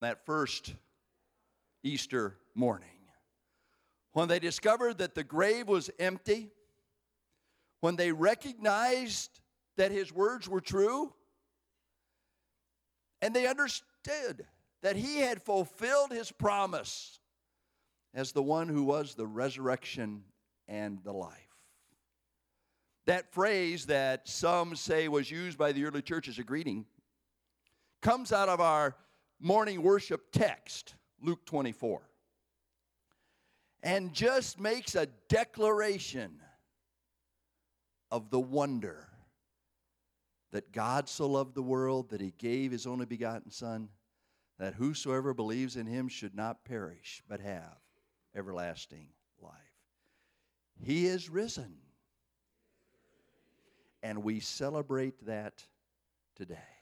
that first Easter morning. When they discovered that the grave was empty, when they recognized that his words were true, and they understood that he had fulfilled his promise as the one who was the resurrection and the life. That phrase that some say was used by the early church as a greeting comes out of our morning worship text, Luke 24, and just makes a declaration of the wonder that God so loved the world that he gave his only begotten Son, that whosoever believes in him should not perish, but have everlasting life. He is risen. And we celebrate that today.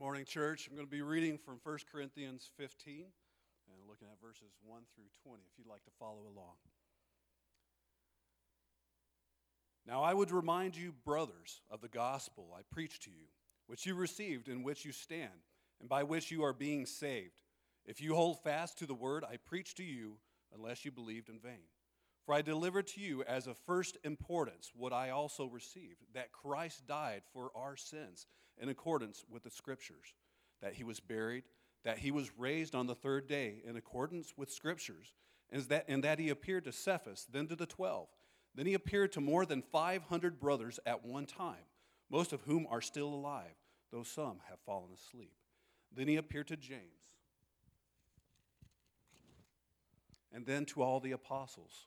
Morning, church. I'm going to be reading from 1 Corinthians 15 and looking at verses 1 through 20 if you'd like to follow along. Now I would remind you, brothers, of the gospel I preached to you, which you received, in which you stand, and by which you are being saved, if you hold fast to the word I preached to you, unless you believed in vain. For I delivered to you as of first importance what I also received that Christ died for our sins in accordance with the Scriptures, that he was buried, that he was raised on the third day in accordance with Scriptures, and that, and that he appeared to Cephas, then to the twelve. Then he appeared to more than 500 brothers at one time, most of whom are still alive, though some have fallen asleep. Then he appeared to James, and then to all the apostles.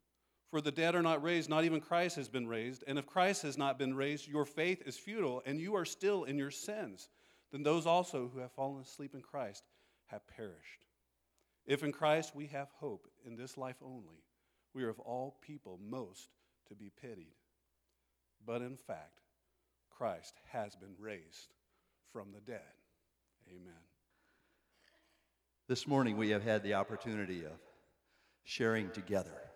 For the dead are not raised, not even Christ has been raised. And if Christ has not been raised, your faith is futile, and you are still in your sins. Then those also who have fallen asleep in Christ have perished. If in Christ we have hope in this life only, we are of all people most to be pitied. But in fact, Christ has been raised from the dead. Amen. This morning we have had the opportunity of sharing together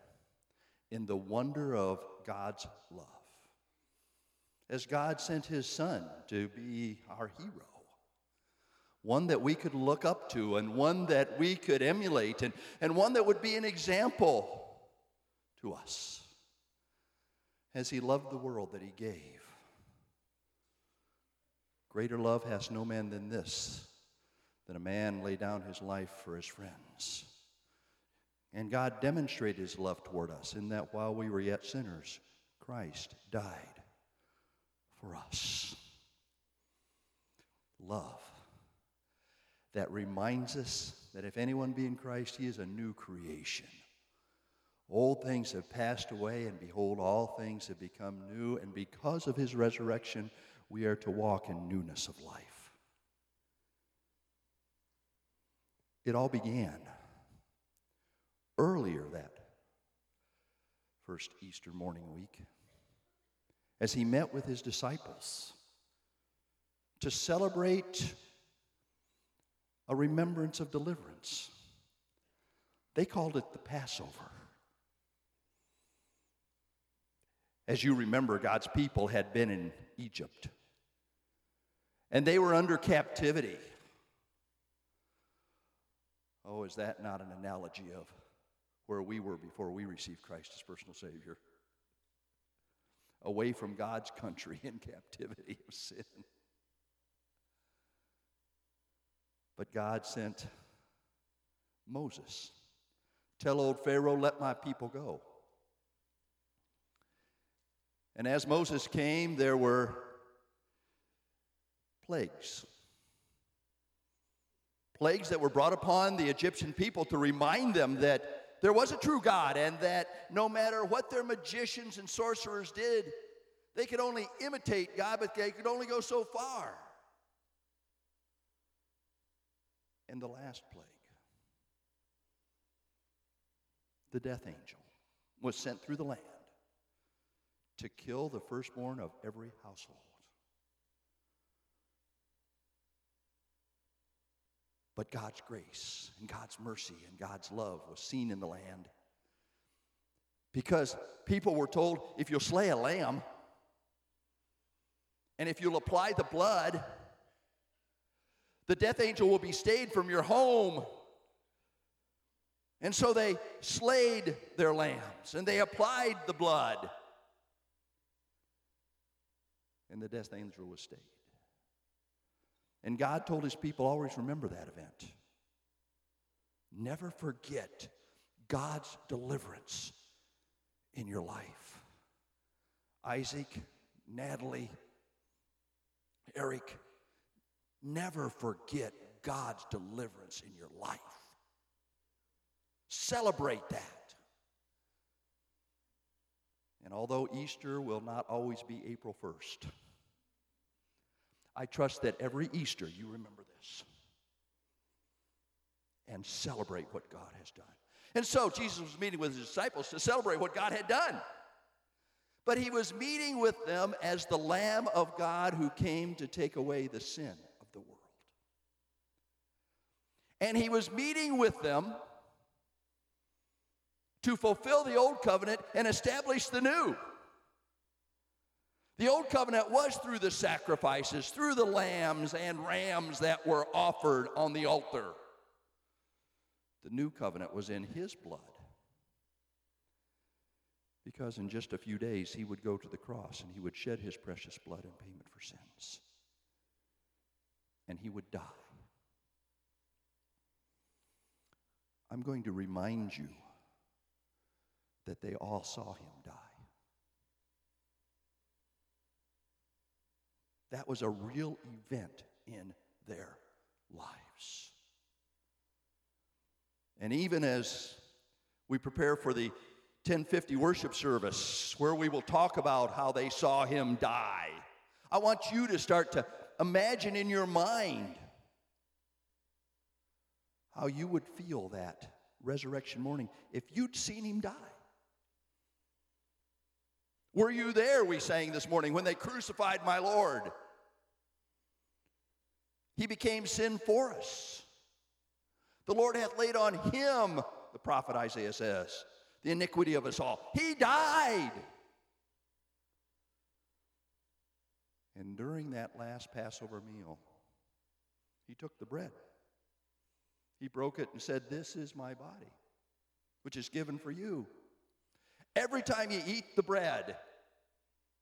in the wonder of God's love. As God sent his Son to be our hero, one that we could look up to and one that we could emulate and, and one that would be an example to us as he loved the world that he gave. Greater love has no man than this, that a man lay down his life for his friends. And God demonstrated his love toward us in that while we were yet sinners, Christ died for us. Love that reminds us that if anyone be in Christ, he is a new creation. Old things have passed away, and behold, all things have become new. And because of his resurrection, we are to walk in newness of life. It all began earlier that first Easter morning week as he met with his disciples to celebrate a remembrance of deliverance. They called it the Passover. As you remember, God's people had been in Egypt, and they were under captivity. Oh, is that not an analogy of where we were before we received Christ as personal Savior? Away from God's country in captivity of sin. But God sent Moses Tell old Pharaoh, let my people go. And as Moses came, there were plagues. Plagues that were brought upon the Egyptian people to remind them that there was a true God and that no matter what their magicians and sorcerers did, they could only imitate God, but they could only go so far. And the last plague, the death angel, was sent through the land to kill the firstborn of every household. But God's grace and God's mercy and God's love was seen in the land. Because people were told if you'll slay a lamb and if you'll apply the blood, the death angel will be stayed from your home. And so they slayed their lambs and they applied the blood. And the death angel was stayed. And God told his people always remember that event. Never forget God's deliverance in your life. Isaac, Natalie, Eric, never forget God's deliverance in your life. Celebrate that. And although Easter will not always be April 1st, I trust that every Easter you remember this and celebrate what God has done. And so Jesus was meeting with his disciples to celebrate what God had done. But he was meeting with them as the Lamb of God who came to take away the sin of the world. And he was meeting with them to fulfill the old covenant and establish the new. The old covenant was through the sacrifices, through the lambs and rams that were offered on the altar. The new covenant was in his blood. Because in just a few days he would go to the cross and he would shed his precious blood in payment for sins. And he would die. I'm going to remind you that they all saw him die. That was a real event in their lives. And even as we prepare for the 1050 worship service, where we will talk about how they saw him die, I want you to start to imagine in your mind how you would feel that resurrection morning if you'd seen him die. Were you there, we sang this morning, when they crucified my Lord? He became sin for us. The Lord hath laid on him, the prophet Isaiah says, the iniquity of us all. He died. And during that last Passover meal, he took the bread. He broke it and said, This is my body, which is given for you. Every time you eat the bread,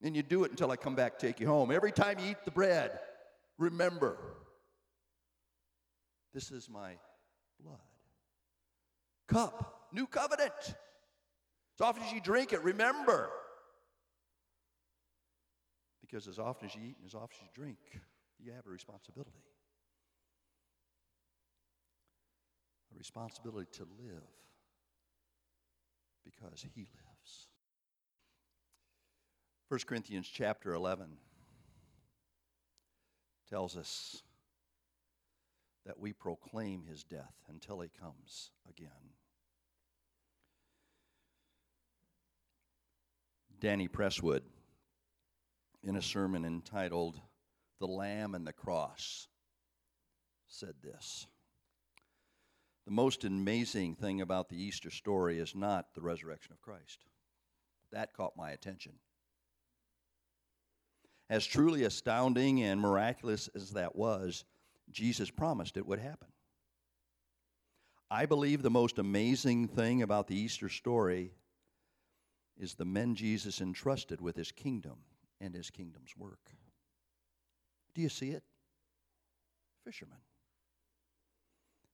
and you do it until I come back, take you home. Every time you eat the bread, remember, this is my blood. Cup, new covenant. As often as you drink it, remember. Because as often as you eat and as often as you drink, you have a responsibility. A responsibility to live because He lives. 1 Corinthians chapter 11 tells us that we proclaim his death until he comes again. Danny Presswood, in a sermon entitled The Lamb and the Cross, said this The most amazing thing about the Easter story is not the resurrection of Christ. That caught my attention. As truly astounding and miraculous as that was, Jesus promised it would happen. I believe the most amazing thing about the Easter story is the men Jesus entrusted with his kingdom and his kingdom's work. Do you see it? Fishermen.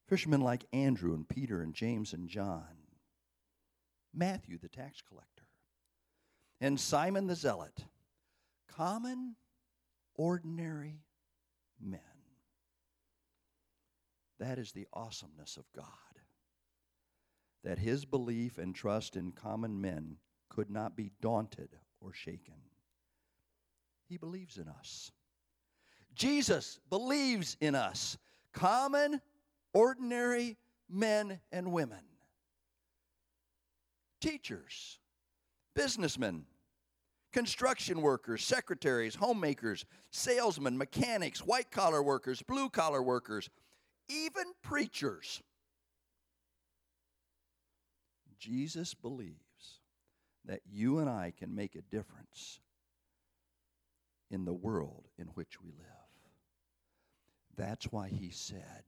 Fishermen like Andrew and Peter and James and John, Matthew, the tax collector, and Simon the zealot, common, ordinary men. That is the awesomeness of God. That his belief and trust in common men could not be daunted or shaken. He believes in us. Jesus believes in us, common, ordinary men and women. Teachers, businessmen, construction workers, secretaries, homemakers, salesmen, mechanics, white collar workers, blue collar workers, even preachers. Jesus believes that you and I can make a difference in the world in which we live. That's why he said,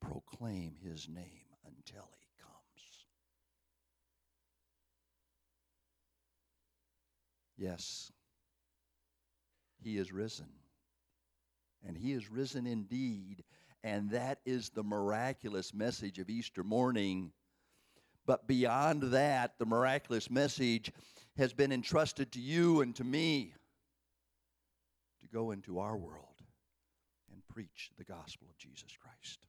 proclaim his name until he comes. Yes, he is risen. And he is risen indeed. And that is the miraculous message of Easter morning. But beyond that, the miraculous message has been entrusted to you and to me to go into our world and preach the gospel of Jesus Christ.